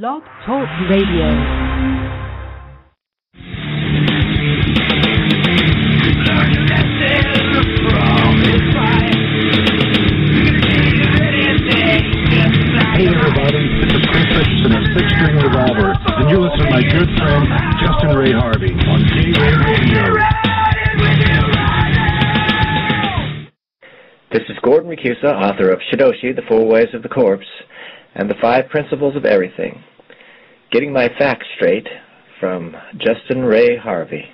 Blog Talk Radio. Hey everybody, this is Chris Richardson of Six String Revolver, and you're listening to my good friend Justin Ray Harvey on J-Ray Radio. This is Gordon Rakusa, author of Shidoshi, The Four Ways of the Corpse, and The Five Principles of Everything. Getting my facts straight from Justin Ray Harvey.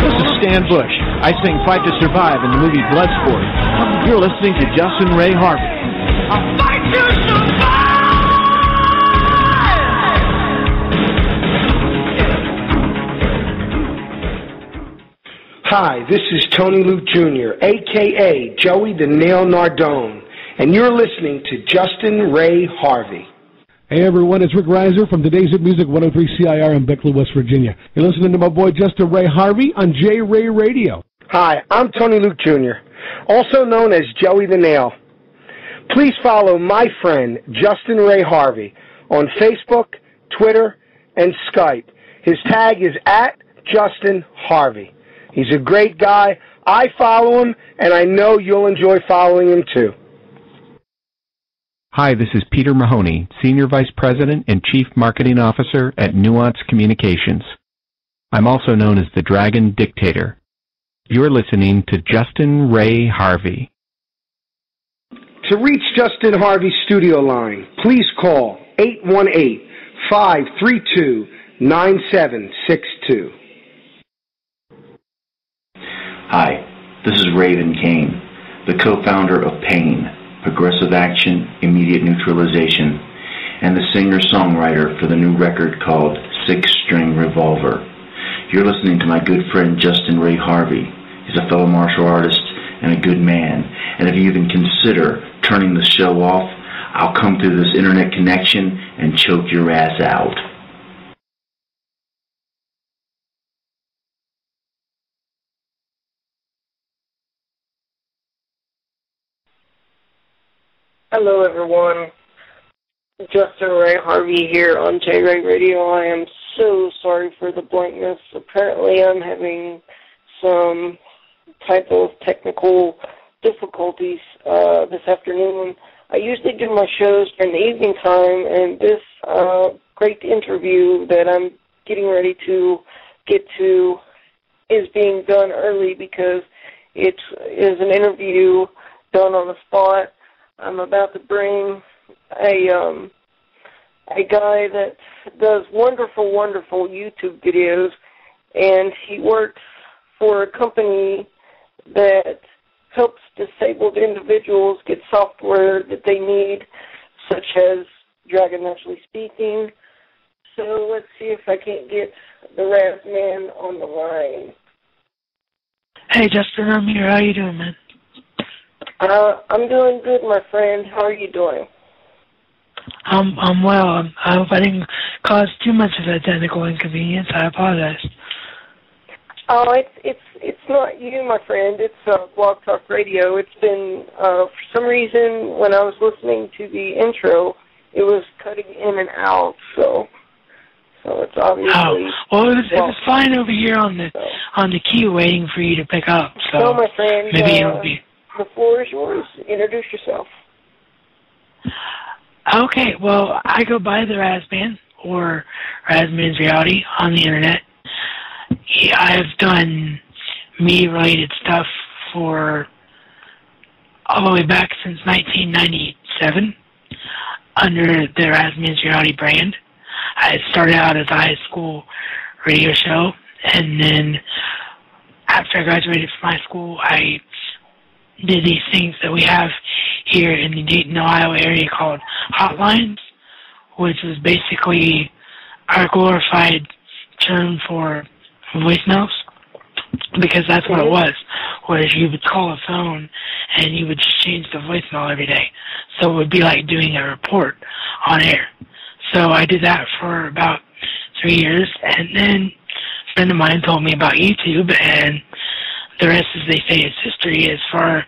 This is Stan Bush. I sing Fight to Survive in the movie Bloodsport. You're listening to Justin Ray Harvey. Hi, this is Tony Luke Jr., aka Joey the Nail Nardone, and you're listening to Justin Ray Harvey. Hey everyone, it's Rick Reiser from Today's Hit Music 103 CIR in Beckley, West Virginia. You're listening to my boy Justin Ray Harvey on J Ray Radio. Hi, I'm Tony Luke Jr., also known as Joey the Nail. Please follow my friend Justin Ray Harvey on Facebook, Twitter, and Skype. His tag is at Justin Harvey. He's a great guy. I follow him, and I know you'll enjoy following him too. Hi, this is Peter Mahoney, Senior Vice President and Chief Marketing Officer at Nuance Communications. I'm also known as the Dragon Dictator. You're listening to Justin Ray Harvey. To reach Justin Harvey's studio line, please call 818 532 9762. Hi, this is Raven Kane, the co-founder of Pain, Progressive Action, Immediate Neutralization, and the singer-songwriter for the new record called Six String Revolver. You're listening to my good friend Justin Ray Harvey. He's a fellow martial artist and a good man. And if you even consider turning the show off, I'll come through this internet connection and choke your ass out. Hello, everyone. Justin Ray Harvey here on J Ray Radio. I am so sorry for the blankness. Apparently, I'm having some type of technical difficulties uh, this afternoon. I usually do my shows during the evening time, and this uh, great interview that I'm getting ready to get to is being done early because it is an interview done on the spot I'm about to bring a um a guy that does wonderful, wonderful YouTube videos, and he works for a company that helps disabled individuals get software that they need, such as Dragon Naturally Speaking. So let's see if I can't get the Raz Man on the line. Hey, Justin, I'm here. How you doing, man? Uh, I'm doing good, my friend. How are you doing? I'm I'm well. I'm, I hope I didn't cause too much of a technical inconvenience. I apologize. Oh, it's it's it's not you, my friend. It's uh, Blog Talk Radio. It's been uh, for some reason when I was listening to the intro, it was cutting in and out. So so it's obviously. Oh, well, it was, it was fine over here on the so. on the queue, waiting for you to pick up. So, so my friend, maybe uh, it'll be. The floor is yours. Introduce yourself. Okay, well, I go by the Razman or Razman's Reality on the internet. I've done me-related stuff for all the way back since 1997 under the Razman's Reality brand. I started out as a high school radio show, and then after I graduated from high school, I did these things that we have here in the Dayton, Ohio area called hotlines, which was basically our glorified term for voicemails because that's what it mm-hmm. was. Whereas you would call a phone and you would just change the voicemail every day. So it would be like doing a report on air. So I did that for about three years and then a friend of mine told me about YouTube and the rest, as they say, is history as far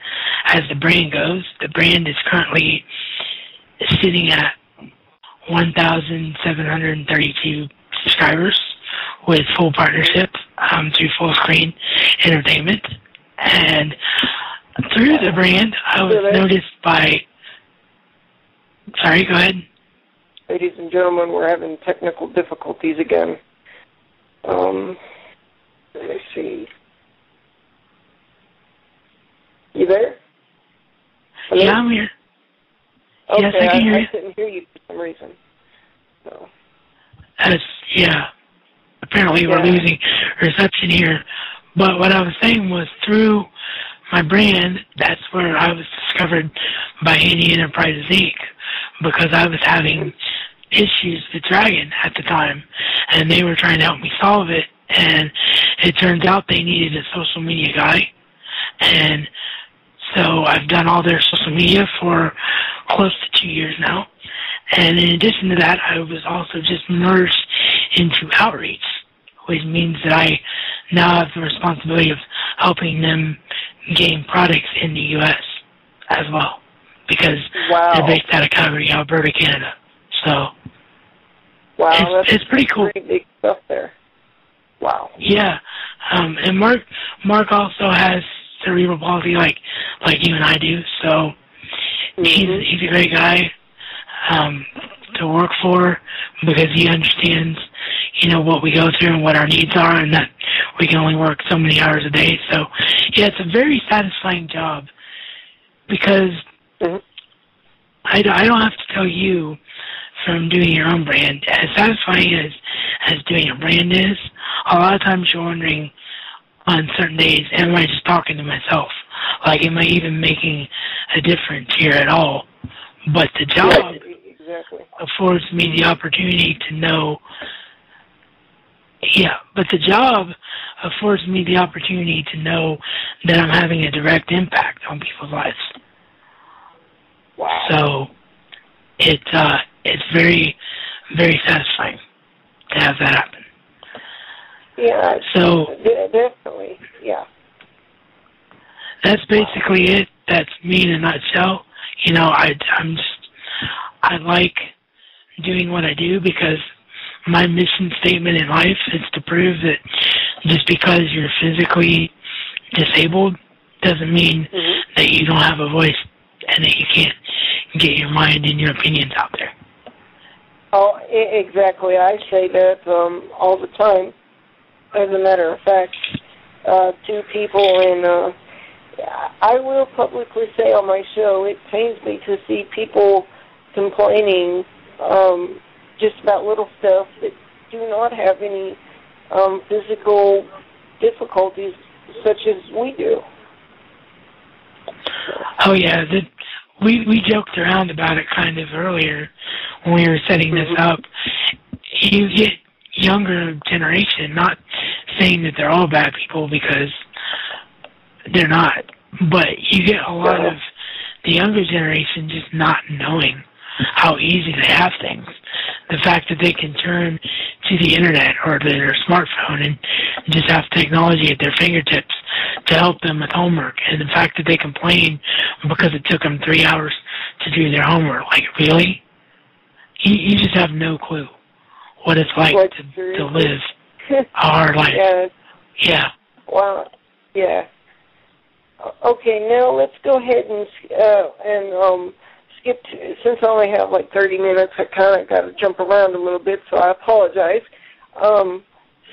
as the brand goes. The brand is currently sitting at 1,732 subscribers with full partnership um, through Full Screen Entertainment. And through the brand, I was noticed by. Sorry, go ahead. Ladies and gentlemen, we're having technical difficulties again. Um, let me see. You there? Hello? Yeah, I'm here. Okay, yes, I can hear I, you. couldn't hear you for some reason. So. That's yeah. Apparently, we're losing reception here. But what I was saying was through my brand, that's where I was discovered by Handy Enterprises Inc. Because I was having issues with Dragon at the time, and they were trying to help me solve it. And it turns out they needed a social media guy, and so I've done all their social media for close to two years now. And in addition to that, I was also just merged into outreach, which means that I now have the responsibility of helping them gain products in the U.S. as well, because Wow. they're based out of Calgary, Alberta, Canada. So Wow, It's- that's it's pretty cool. Pretty big stuff there. Wow. yeah, um, and Mark Mark also has cerebral palsy like like you and I do. So he's he's a great guy um, to work for because he understands you know what we go through and what our needs are, and that we can only work so many hours a day. So yeah, it's a very satisfying job because I, don't- I don't have to tell you from doing your own brand as satisfying as as doing a brand is. A lot of times you're wondering on certain days, am I just talking to myself? Like, am I even making a difference here at all? But the job Exactly. affords me the opportunity to know. Yeah, but the job affords me the opportunity to know that I'm having a direct impact on people's lives. Wow. So it uh, it's very very satisfying to have that happen. Yeah. So de- definitely. Yeah. That's basically it. That's me in a nutshell. You know, I I'm just I like doing what I do because my mission statement in life is to prove that just because you're physically disabled doesn't mean that you don't have a voice and that you can't get your mind and your opinions out there. Oh, exactly. I say that um, all the time. As a matter of fact, uh, to people, in uh, I will publicly say on my show, it pains me to see people complaining um, just about little stuff that do not have any um, physical difficulties such as we do. Oh yeah, the, we we joked around about it kind of earlier when we were setting this up. You get younger generation, not saying that they're all bad people because they're not, but you get a lot of the younger generation just not knowing how easy they have things. The fact that they can turn to the internet or their smartphone and just have technology at their fingertips to help them with homework, and the fact that they complain because it took them three hours to do their homework. Like, really? You, you just have no clue what it's like to, to live a hard life. Yeah. Yeah. Wow. Yeah. Okay, now let's go ahead and uh, and um, skip. To, since I only have like 30 minutes, I kind of got to jump around a little bit, so I apologize. Um,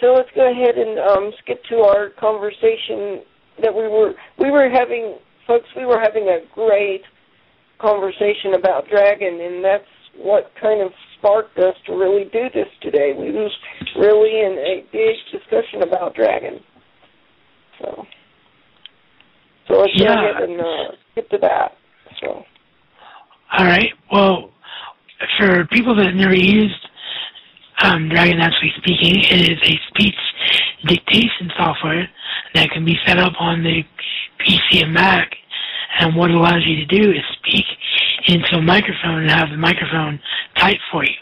so let's go ahead and um, skip to our conversation that we were we were having, folks. We were having a great conversation about Dragon, and that's what kind of sparked us to really do this today. We was really in a big discussion about Dragon. So. So let's Yeah. go ahead and uh, get to that. So. All right. Well, for people that have never used um, Dragon Naturally Speaking, it is a speech dictation software that can be set up on the PC and Mac. And what it allows you to do is speak into a microphone and have the microphone type for you.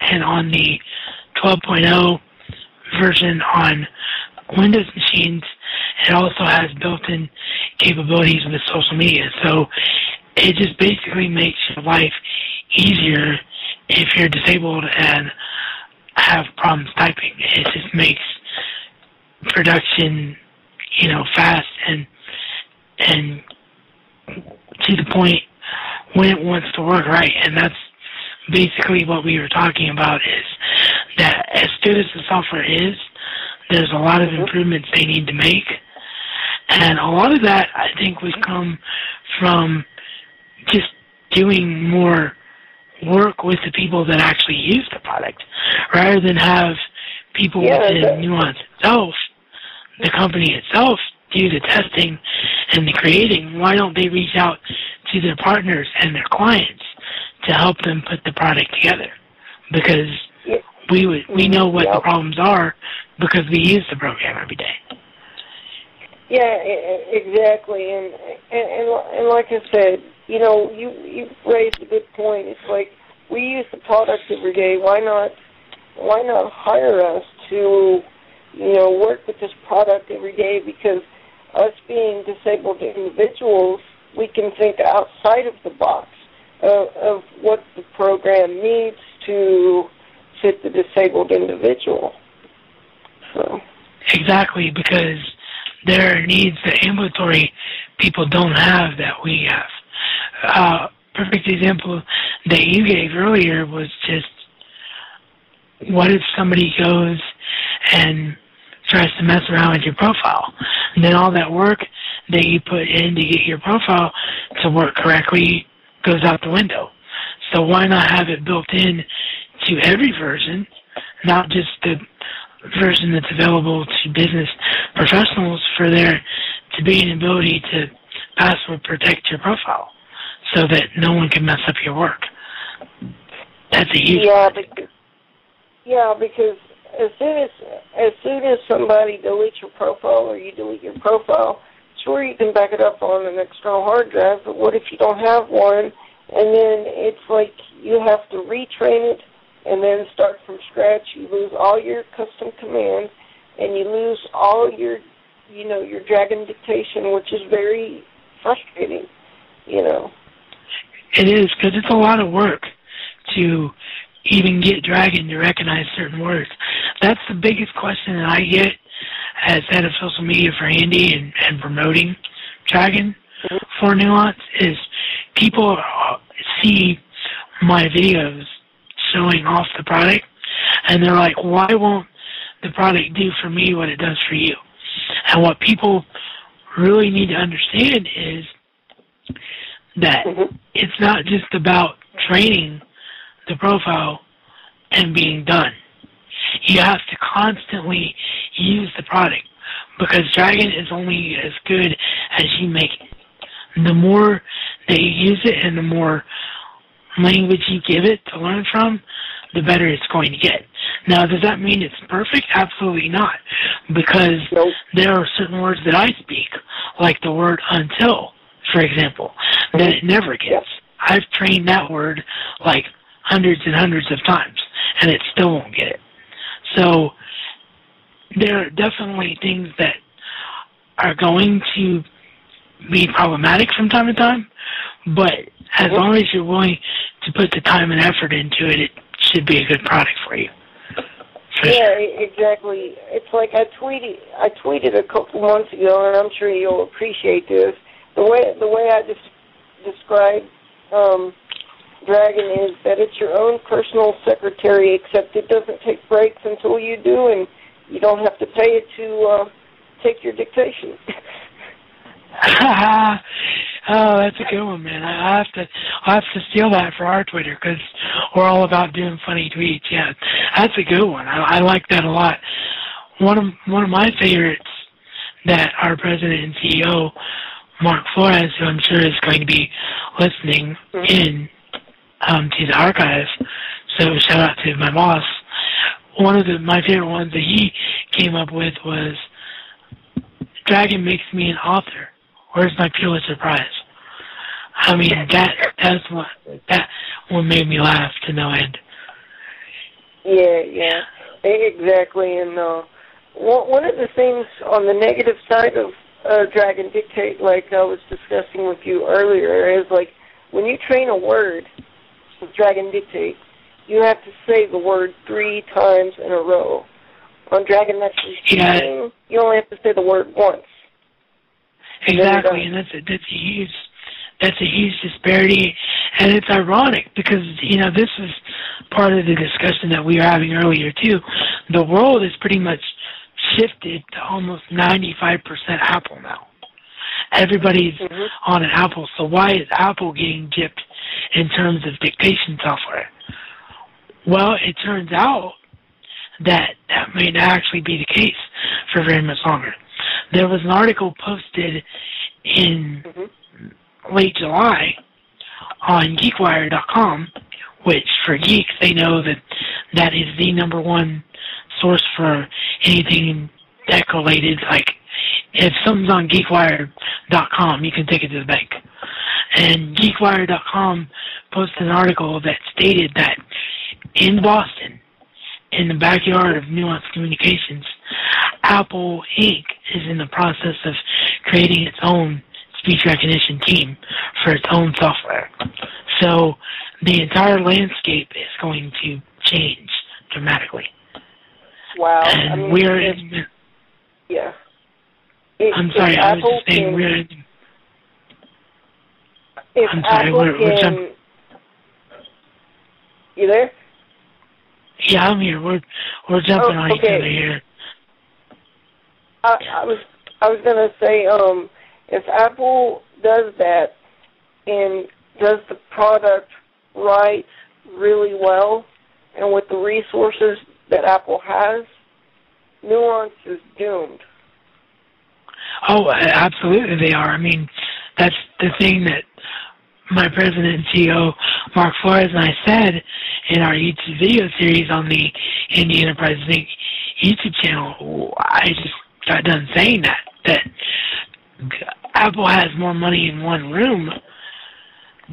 And on the 12.0 version on Windows machines, it also has built-in capabilities with social media. So it just basically makes your life easier if you're disabled and have problems typing. It just makes production, you know, fast and and to the point when it wants to work right. And that's basically what we were talking about is that as good as the software is, there's a lot of improvements they need to make. And a lot of that I think would come from just doing more work with the people that actually use the product rather than have people Yeah, within Nuance itself, the company itself, do the testing and the creating. Why don't they reach out to their partners and their clients to help them put the product together? Because we would we know what the problems are because we use the program every day. Yeah, exactly, and and and, and like I said, you know, you you raised a good point. It's like we use the product every day. Why not? Why not hire us to, you know, work with this product every day? Because us being disabled individuals, we can think outside of the box of, of what the program needs to fit the disabled individual. So. Exactly, because there are needs that ambulatory people don't have that we have. Uh, perfect example that you gave earlier was just what if somebody goes and tries to mess around with your profile? And then all that work that you put in to get your profile to work correctly goes out the window. So why not have it built in to every version, not just the version that's available to business professionals for there to be an ability to password protect your profile so that no one can mess up your work. That's a huge yeah, because, yeah, because as soon as as soon as somebody deletes your profile or you delete your profile, sure you can back it up on an external hard drive. But what if you don't have one? And then it's like you have to retrain it and then start from scratch. You lose all your custom commands and you lose all your you know your dragon dictation, which is very frustrating. You know. It is because it's a lot of work to even get Dragon to recognize certain words. That's the biggest question that I get as head of social media for Andy and, and promoting Dragon for Nuance is people see my videos showing off the product and they're like, why won't the product do for me what it does for you? And what people really need to understand is that mm-hmm. it's not just about training the profile and being done. You have to constantly use the product because Dragon is only as good as you make it. The more that you use it and the more language you give it to learn from, the better it's going to get. Now, does that mean it's perfect? Absolutely not. Because there are certain words that I speak, like the word until, for example, that it never gets. I've trained that word like hundreds and hundreds of times, and it still won't get it. So there are definitely things that are going to be problematic from time to time, but as long as you're willing to put the time and effort into it, it should be a good product for you. Yeah, e- exactly. It's like I tweeted I tweeted a couple months ago, and I'm sure you'll appreciate this. The way the way I des- describe um, Dragon is that it's your own personal secretary, except it doesn't take breaks until you do, and you don't have to pay it to uh, take your dictation. oh, that's a good one, man. I have to, I have to steal that for our Twitter because we're all about doing funny tweets. Yeah, that's a good one. I, I like that a lot. One of one of my favorites that our president and CEO Mark Flores, who I'm sure is going to be listening in um, to the archive. So shout out to my boss. One of the my favorite ones that he came up with was Dragon makes me an author. Where's my Pulitzer Prize? I mean that that's what that one made me laugh to no end. Yeah, yeah, exactly. And uh, one one of the things on the negative side of uh, Dragon Dictate, like I was discussing with you earlier, is like when you train a word with Dragon Dictate, you have to say the word three times in a row. On Dragon Naturally Yeah. You only have to say the word once. Exactly, and that's a, that's a huge that's a huge disparity, and it's ironic because you know this is part of the discussion that we were having earlier too. The world is pretty much shifted to almost 95% Apple now. Everybody's mm-hmm. on an Apple, so why is Apple getting gypped in terms of dictation software? Well, it turns out that that may not actually be the case for very much longer. There was an article posted in mm-hmm. late July on GeekWire.com, which for geeks they know that that is the number one source for anything tech related. Like if something's on GeekWire.com, you can take it to the bank. And GeekWire.com posted an article that stated that in Boston, in the backyard of Nuance Communications, Apple Inc. is in the process of creating its own speech recognition team for its own software. So the entire landscape is going to change dramatically. Wow. And I mean, we're in, yeah. If- I'm sorry, I was Apple just saying can- we're in, If I'm sorry, Apple we're- we're can, jump- you there? yeah, I'm here. We're we're jumping Oh, on each other here. I, was I was gonna say, um, if Apple does that and does the product right really well, and with the resources that Apple has, Nuance is doomed. Oh, absolutely, they are. I mean, that's the thing that my president and CEO Mark Flores and I said in our YouTube video series on the Indie Enterprise Inc. YouTube channel. I just got done saying that that Apple has more money in one room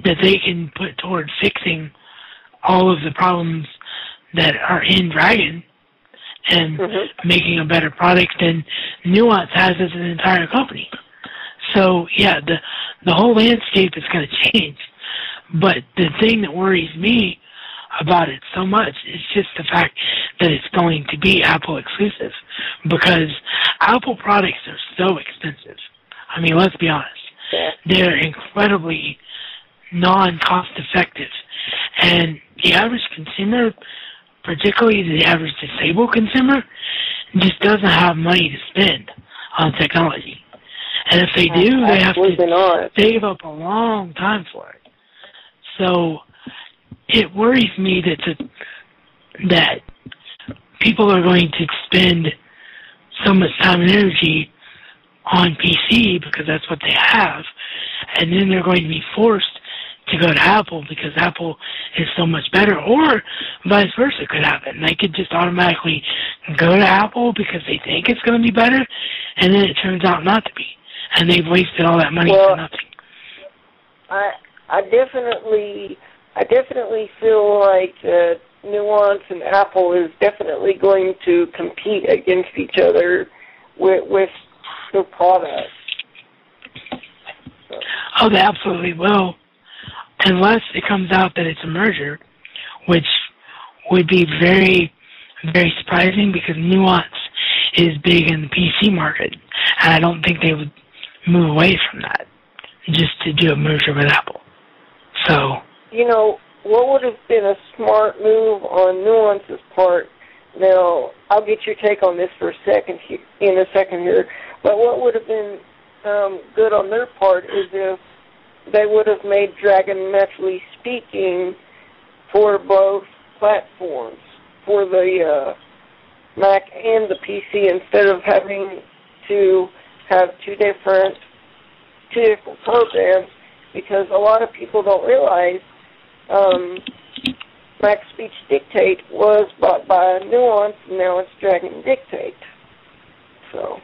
that they can put toward fixing all of the problems that are in Dragon and mm-hmm. making a better product than Nuance has as an entire company. So yeah, the the whole landscape is going to change. But the thing that worries me about it so much It's just the fact that it's going to be Apple exclusive because Apple products are so expensive. I mean, let's be honest. They're incredibly non-cost effective. And the average consumer, particularly the average disabled consumer, just doesn't have money to spend on technology. And if they do, they have to not. save up a long time for it. So it worries me that the, that people are going to spend so much time and energy on PC because that's what they have, and then they're going to be forced to go to Apple because Apple is so much better, or vice versa could happen. They could just automatically go to Apple because they think it's going to be better, and then it turns out not to be, and they've wasted all that money Well, for nothing. I I definitely I definitely feel like uh, Nuance and Apple is definitely going to compete against each other with with products. Oh, they absolutely will, unless it comes out that it's a merger, which would be very, very surprising because Nuance is big in the PC market, and I don't think they would move away from that just to do a merger with Apple. So, You know what would have been a smart move on Nuance's part. Now I'll get your take on this for a second he- in a second here. But what would have been um, good on their part is if they would have made Dragon Naturally Speaking for both platforms, for the uh, Mac and the PC, instead of having to have two different two different programs because a lot of people don't realize um, Speech Dictate was bought by Nuance, and now it's Dragon Dictate. So.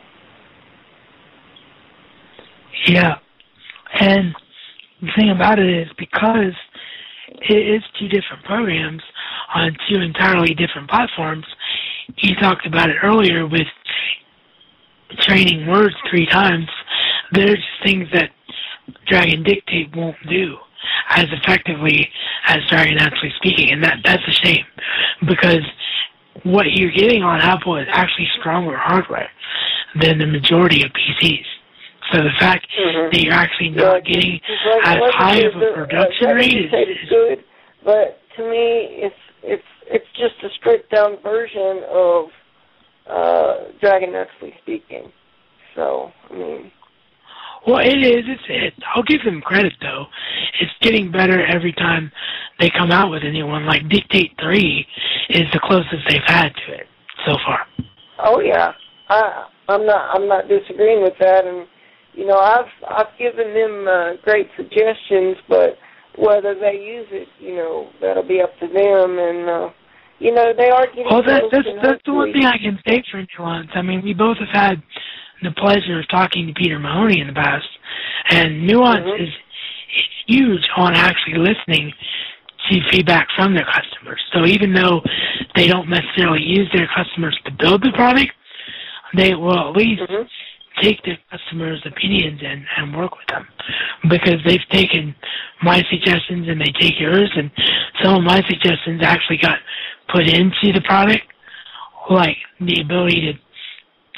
Yeah, and the thing about it is because it is two different programs on two entirely different platforms. He talked about it earlier with training words three times. There's things that Dragon Dictate won't do as effectively as Dragon Naturally Speaking, and that that's a shame because what you're getting on Apple is actually stronger hardware than the majority of PCs. So the fact mm-hmm. that you're actually not yeah, getting like, as like high of a production rate is, is good, but to me, it's it's it's just a stripped down version of uh, Dragon Naturally Speaking. So I mean. Well, it is. It's it. I'll give them credit though. It's getting better every time they come out with a new one. Like Dictate Three is the closest they've had to it so far. Oh yeah, I I'm not I'm not disagreeing with that, and you know I've I've given them uh, great suggestions, but whether they use it, you know, that'll be up to them, and uh, you know they are getting. Well, that, that's that's the one thing I can say for Nuance. I mean, we both have had the pleasure of talking to Peter Mahoney in the past, and Nuance mm-hmm. is huge on actually listening to feedback from their customers. So even though they don't necessarily use their customers to build the product, they will at least mm-hmm. take their customers' opinions and, and work with them because they've taken my suggestions and they take yours, and some of my suggestions actually got put into the product, like the ability to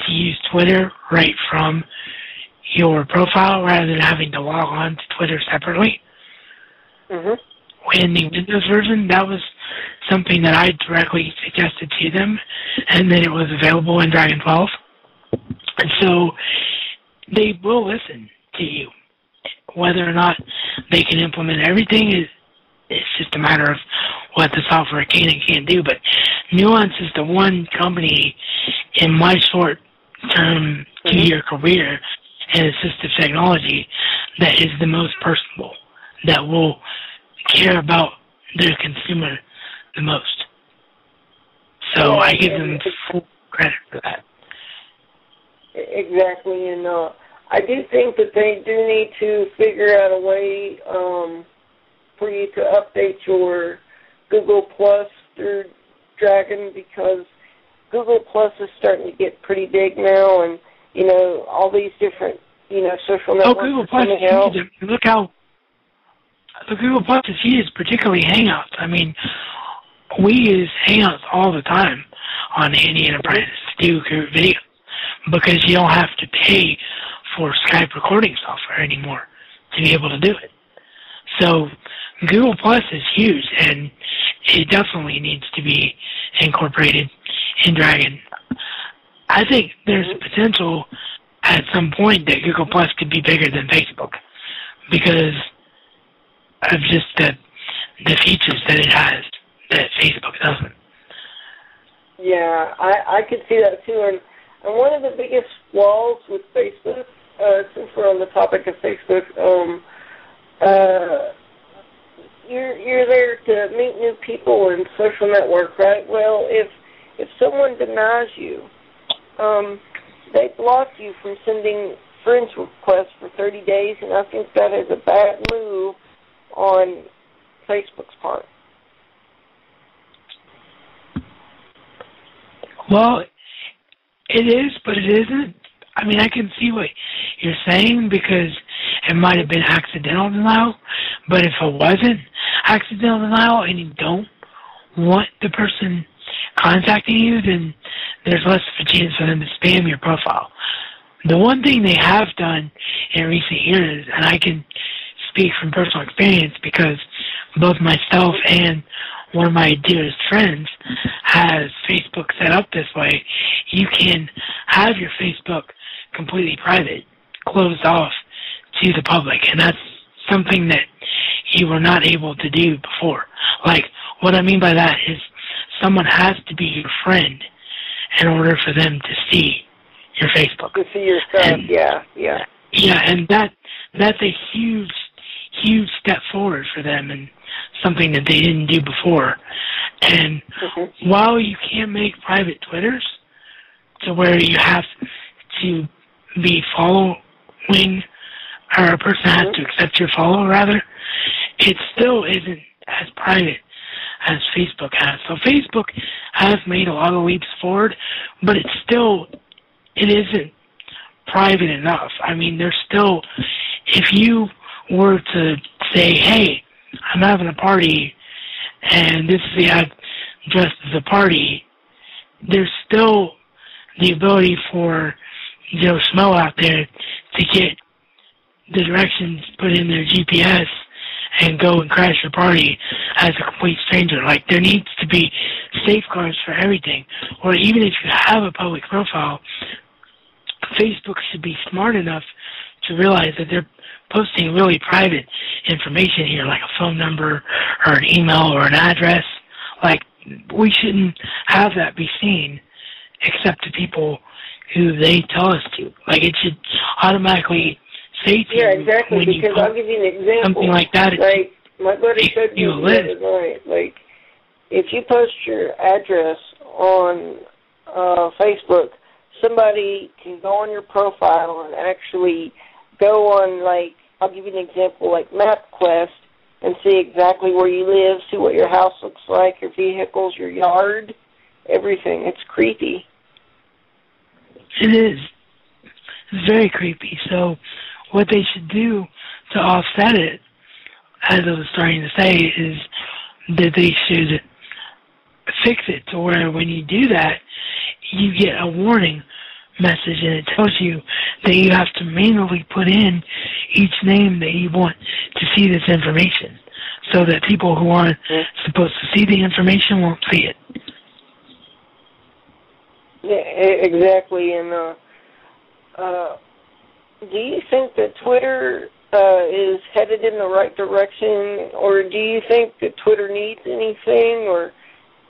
to use Twitter right from your profile rather than having to log on to Twitter separately. Mm-hmm. In the Windows version, that was something that I directly suggested to them, and then it was available in Dragon 12. And so they will listen to you. Whether or not they can implement everything is it's just a matter of what the software can and can't do. But Nuance is the one company in my short term to your career in assistive technology that is the most personable, that will care about their consumer the most. So yeah, I give them full credit for that. Exactly, and uh, I do think that they do need to figure out a way um, for you to update your Google Plus through Dragon because Google Plus is starting to get pretty big now, and you know all these different you know social networks. Oh, networks. Google Plus is out. huge. Look how the Google Plus is huge, particularly Hangouts. I mean, we use Hangouts all the time on any Enterprise to do video because you don't have to pay for Skype recording software anymore to be able to do it. So Google Plus is huge, and it definitely needs to be incorporated in Dragon. I think there's potential at some point that Google Plus could be bigger than Facebook because of just the the features that it has that Facebook doesn't. Yeah, I I could see that too, and and one of the biggest walls with Facebook, uh, since we're on the topic of Facebook, um, uh, you're you're there to meet new people and social network, right? Well, if if someone denies you, um, they block you from sending friends requests for 30 days, and I think that is a bad move on Facebook's part. Well, it is, but it isn't. I mean, I can see what you're saying because it might have been accidental denial, but if it wasn't accidental denial and you don't want the person contacting you, then there's less of a chance for them to spam your profile. The one thing they have done in recent years, and I can speak from personal experience because both myself and one of my dearest friends has Facebook set up this way, you can have your Facebook completely private, closed off to the public, and that's something that you were not able to do before. Like, what I mean by that is someone has to be your friend in order for them to see your Facebook. To see your stuff, And- yeah, yeah. Yeah, and that that's a huge, huge step forward for them and something that they didn't do before. And Mm-hmm. while you can't make private Twitters to where you have to be following, or a person has to accept your follow rather, it still isn't as private as Facebook has. So Facebook has made a lot of leaps forward, but it's still, it isn't private enough. I mean, there's still, if you were to say, hey, I'm having a party and this is the address of the party, there's still the ability for Joe Schmo out there to get the directions put in their GPS and go and crash your party as a complete stranger. Like there needs to be safeguards for everything. Or even if you have a public profile, Facebook should be smart enough to realize that they're posting really private information here, like a phone number or an email or an address. Like we shouldn't have that be seen except to people who they tell us to. Like it should automatically Yeah, exactly. when Because I'll give you an example. something like that. It's, Like my buddy said you me a the other night, like if you post your address on uh Facebook, somebody can go on your profile and actually go on like I'll give you an example like MapQuest and see exactly where you live, see what your house looks like, your vehicles, your yard, everything. It's creepy. It is. It's very creepy. So, what they should do to offset it, as I was starting to say, is that they should fix it to where when you do that, you get a warning message and it tells you that you have to manually put in each name that you want to see this information so that people who aren't supposed to see the information won't see it. Yeah, exactly. And uh, uh, do you think that Twitter uh, is headed in the right direction, or do you think that Twitter needs anything, or,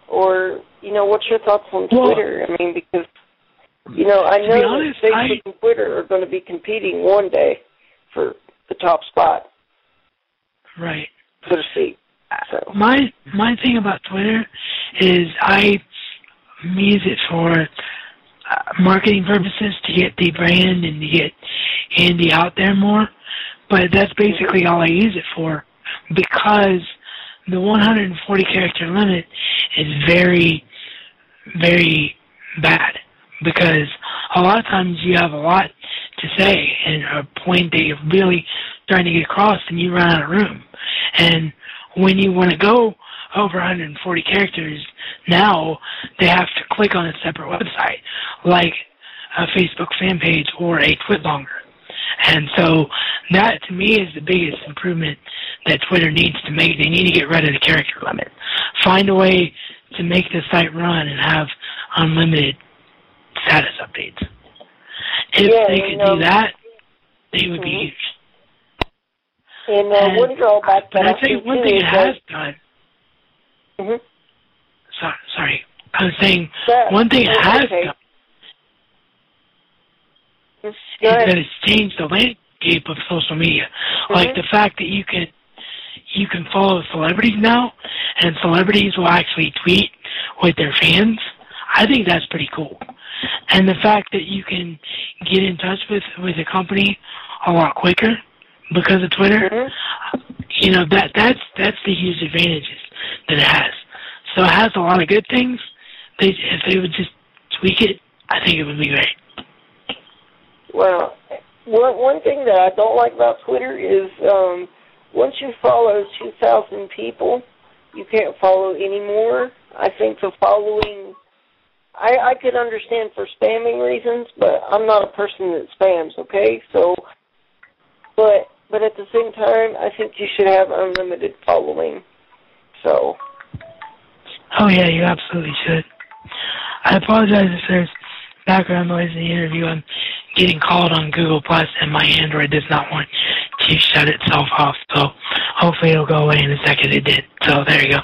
or you know, what's your thoughts on Well- Twitter? I mean, because you know, I know honest, that Facebook I- and Twitter are going to be competing one day for the top spot, Right. so to speak. So. my my thing about Twitter is I use it for uh, marketing purposes to get the brand and to get Andy out there more. But that's basically all I use it for because the 140 character limit is very, very bad because a lot of times you have a lot to say and a point that you're really trying to get across and you run out of room. And when you want to go over 140 characters, now they have to click on a separate website, like a Facebook fan page or a Twitlonger. And so that to me is the biggest improvement that Twitter needs to make. They need to get rid of the character limit. Find a way to make the site run and have unlimited status updates. If Yeah, they could know- do that, they would be Mhm. huge. And uh, And- one drawback But that I tell you one thing it has done. Mhm. So, sorry, I was saying That- one thing it has okay. done is that it's changed the landscape of social media. Like Mhm. the fact that you can you can follow celebrities now, and celebrities will actually tweet with their fans. I think that's pretty cool. And the fact that you can get in touch with with a company a lot quicker because of Twitter, Mm-hmm. you know that that's that's the huge advantages that it has. So it has a lot of good things. They if they would just tweak it, I think it would be great. Well, one one thing that I don't like about Twitter is um, once you follow 2,000 people, you can't follow anymore. I think the following, I, I could understand for spamming reasons, but I'm not a person that spams. Okay, so, but but at the same time, I think you should have unlimited following. So. Oh yeah, you absolutely should. I apologize if there's background noise in the interview. I'm getting called on Google Plus, and my Android does not want to shut itself off. So hopefully it'll go away in a second. It did. So there you go.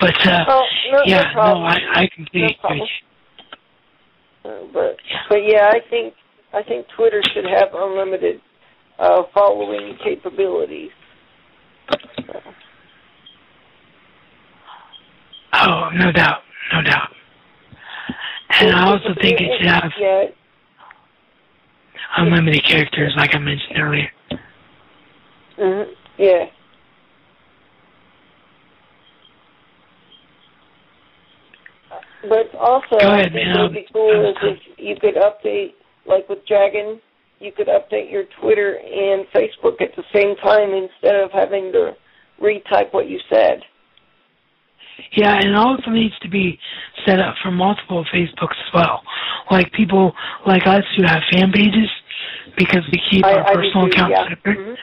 But uh, Oh, no, no yeah, no, problem. I I completely No agree. Uh, but but yeah, I think I think Twitter should have unlimited uh, following capabilities. So. Oh, no doubt, no doubt. And I also think it should have unlimited characters, like I mentioned earlier. hmm yeah. But also, Go ahead, man. would be cool is if you could update, like with Dragon, you could update your Twitter and Facebook at the same time instead of having to retype what you said. Yeah, and it also needs to be set up for multiple Facebooks as well. Like people like us who have fan pages, because we keep I- our I personal accounts yeah. separate. Mhm.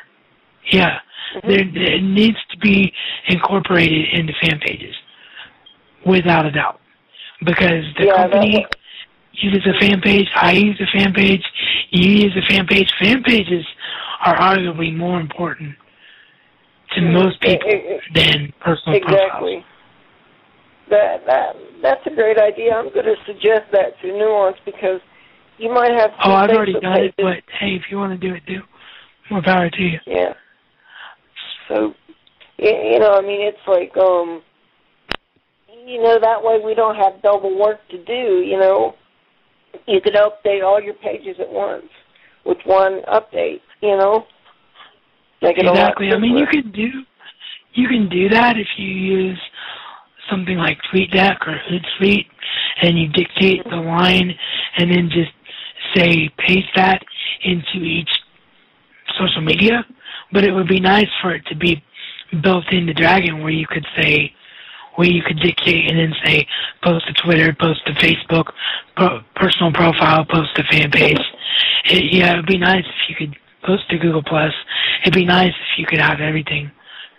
Yeah, there it needs to be incorporated into fan pages, without a doubt, because the Yeah, company uses a fan page. I use a fan page. You use a fan page. Fan pages are arguably more important to most people e- e- than personal profiles. That that that's a great idea. I'm going to suggest that to Nuance because you might have. Oh, I've already done it, but hey, if you want to do it, do. More power to you. Yeah. So, you know, I mean, it's like, um, you know, that way we don't have double work to do. You know, you could update all your pages at once with one update. You know, make it a lot Exactly. I mean, you can do you can do that if you use something like TweetDeck or Hootsuite, and you dictate the line, and then just say paste that into each social media. But it would be nice for it to be built into Dragon, where you could say where you could dictate and then say post to Twitter, post to Facebook, pro- personal profile, post to fan page. It, yeah, it'd be nice if you could post to Google Plus. It'd be nice if you could have everything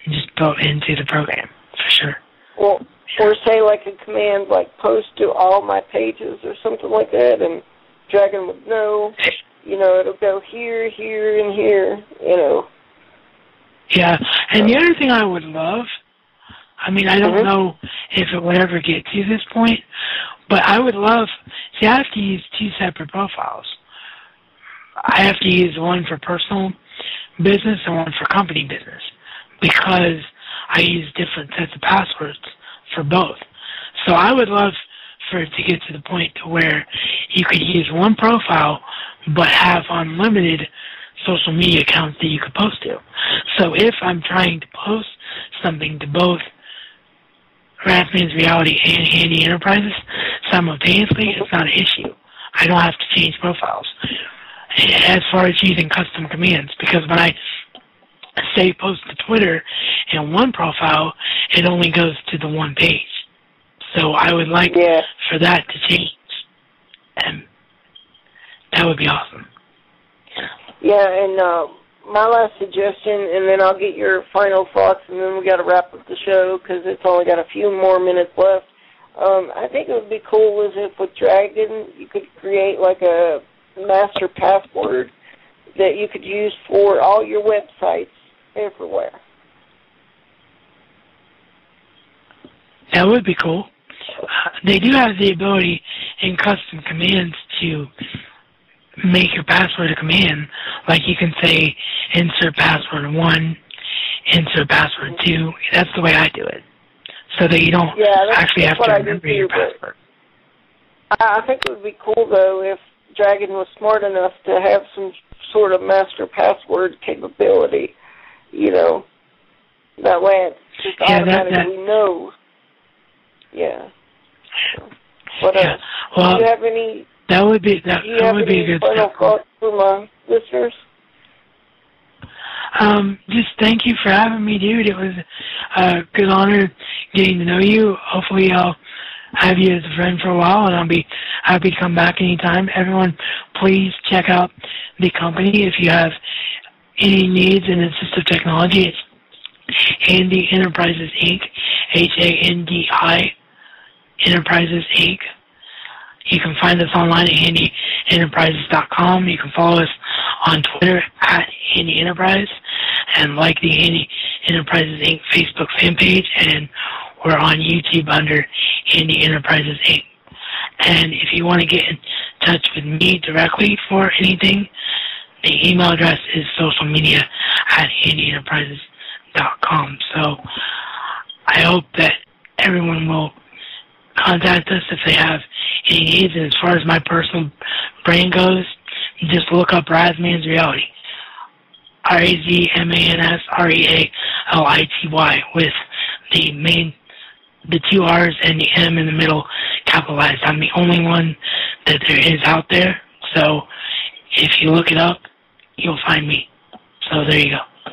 just built into the program for sure. Well, or say like a command like post to all my pages or something like that, and Dragon would know. You know, it'll go here, here, and here. You know. Yeah, and the other thing I would love, I mean, I don't Mhm. know if it would ever get to this point, but I would love, see, I have to use two separate profiles. I have to use one for personal business and one for company business because I use different sets of passwords for both. So I would love for it to get to the point to where you could use one profile but have unlimited social media accounts that you could post to. So if I'm trying to post something to both Razman's Reality and Handi Enterprises simultaneously, it's not an issue. I don't have to change profiles. As far as using custom commands, because when I say post to Twitter in one profile, it only goes to the one page. So I would like for that to change. And that would be awesome. Yeah, and uh, my last suggestion, and then I'll get your final thoughts, and then we got to wrap up the show because it's only got a few more minutes left. Um, I think it would be cool is if with Dragon you could create like a master password that you could use for all your websites everywhere. That would be cool. Uh, they do have the ability in custom commands to make your password a command. Like you can say insert password one, insert password two. That's the way I do it. So that you don't Yeah, actually have to remember your too. password. I I think it would be cool though if Dragon was smart enough to have some sort of master password capability. You know, that way it just Yeah, that- automatically knows. Yeah. What Yeah. else? Well, do you have any? That would be that, Do you that have would be a any good final step. thoughts for my listeners? Um, just thank you for having me, dude. It was a good honor getting to know you. Hopefully, I'll have you as a friend for a while, and I'll be happy to come back anytime. Everyone, please check out the company if you have any needs in assistive technology. It's Handi Enterprises Inc. H A N D I Enterprises Inc. You can find us online at handienterprises.com. You can follow us on Twitter at Handi Enterprise and like the Handi Enterprises Inc. Facebook fan page. And we're on YouTube under Handi Enterprises Inc. And if you want to get in touch with me directly for anything the email address is social media at handienterprises.com. So I hope that everyone will contact us if they have any needs. And as far as my personal brand goes, just look up Razman's Reality. R A Z M A N S R E A L I T Y with the main the two R's and the M in the middle capitalized. I'm the only one that there is out there. So if you look it up, you'll find me. So there you go.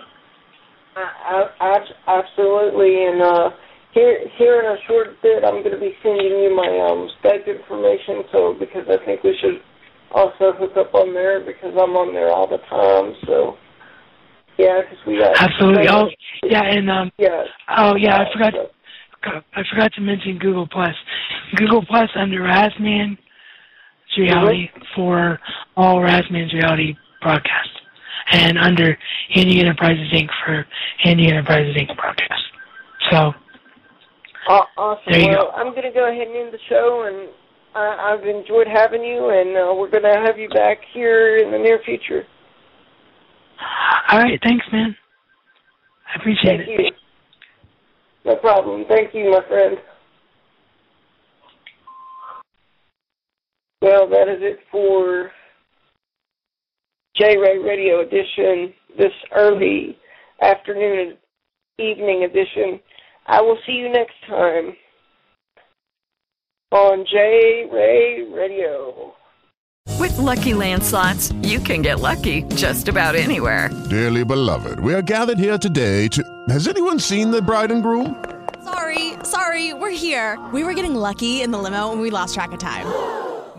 Uh, absolutely, and uh, here here in a short bit, I'm going to be sending you my um, Skype information. So because I think we should also hook up on there because I'm on there all the time. So yeah, because we got absolutely. Oh yeah, and um yeah. Oh yeah, I forgot. I forgot to mention Google Plus. Google Plus under Razman's Reality mm-hmm. for all Razman's Reality broadcasts, and under Handi Enterprises Inc. for Handi Enterprises Inc. broadcast. So. Uh, awesome. There you well, go. I'm going to go ahead and end the show, and I, I've enjoyed having you, and uh, we're going to have you back here in the near future. All right. Thanks, man. I appreciate Thank it. You. No problem. Thank you, my friend. Well, that is it for J Ray Radio Edition, this early afternoon, evening edition. I will see you next time on J Ray Radio. With lucky landslots, you can get lucky just about anywhere. Dearly beloved, we are gathered here today to. Has anyone seen the bride and groom? Sorry, sorry, we're here. We were getting lucky in the limo and we lost track of time.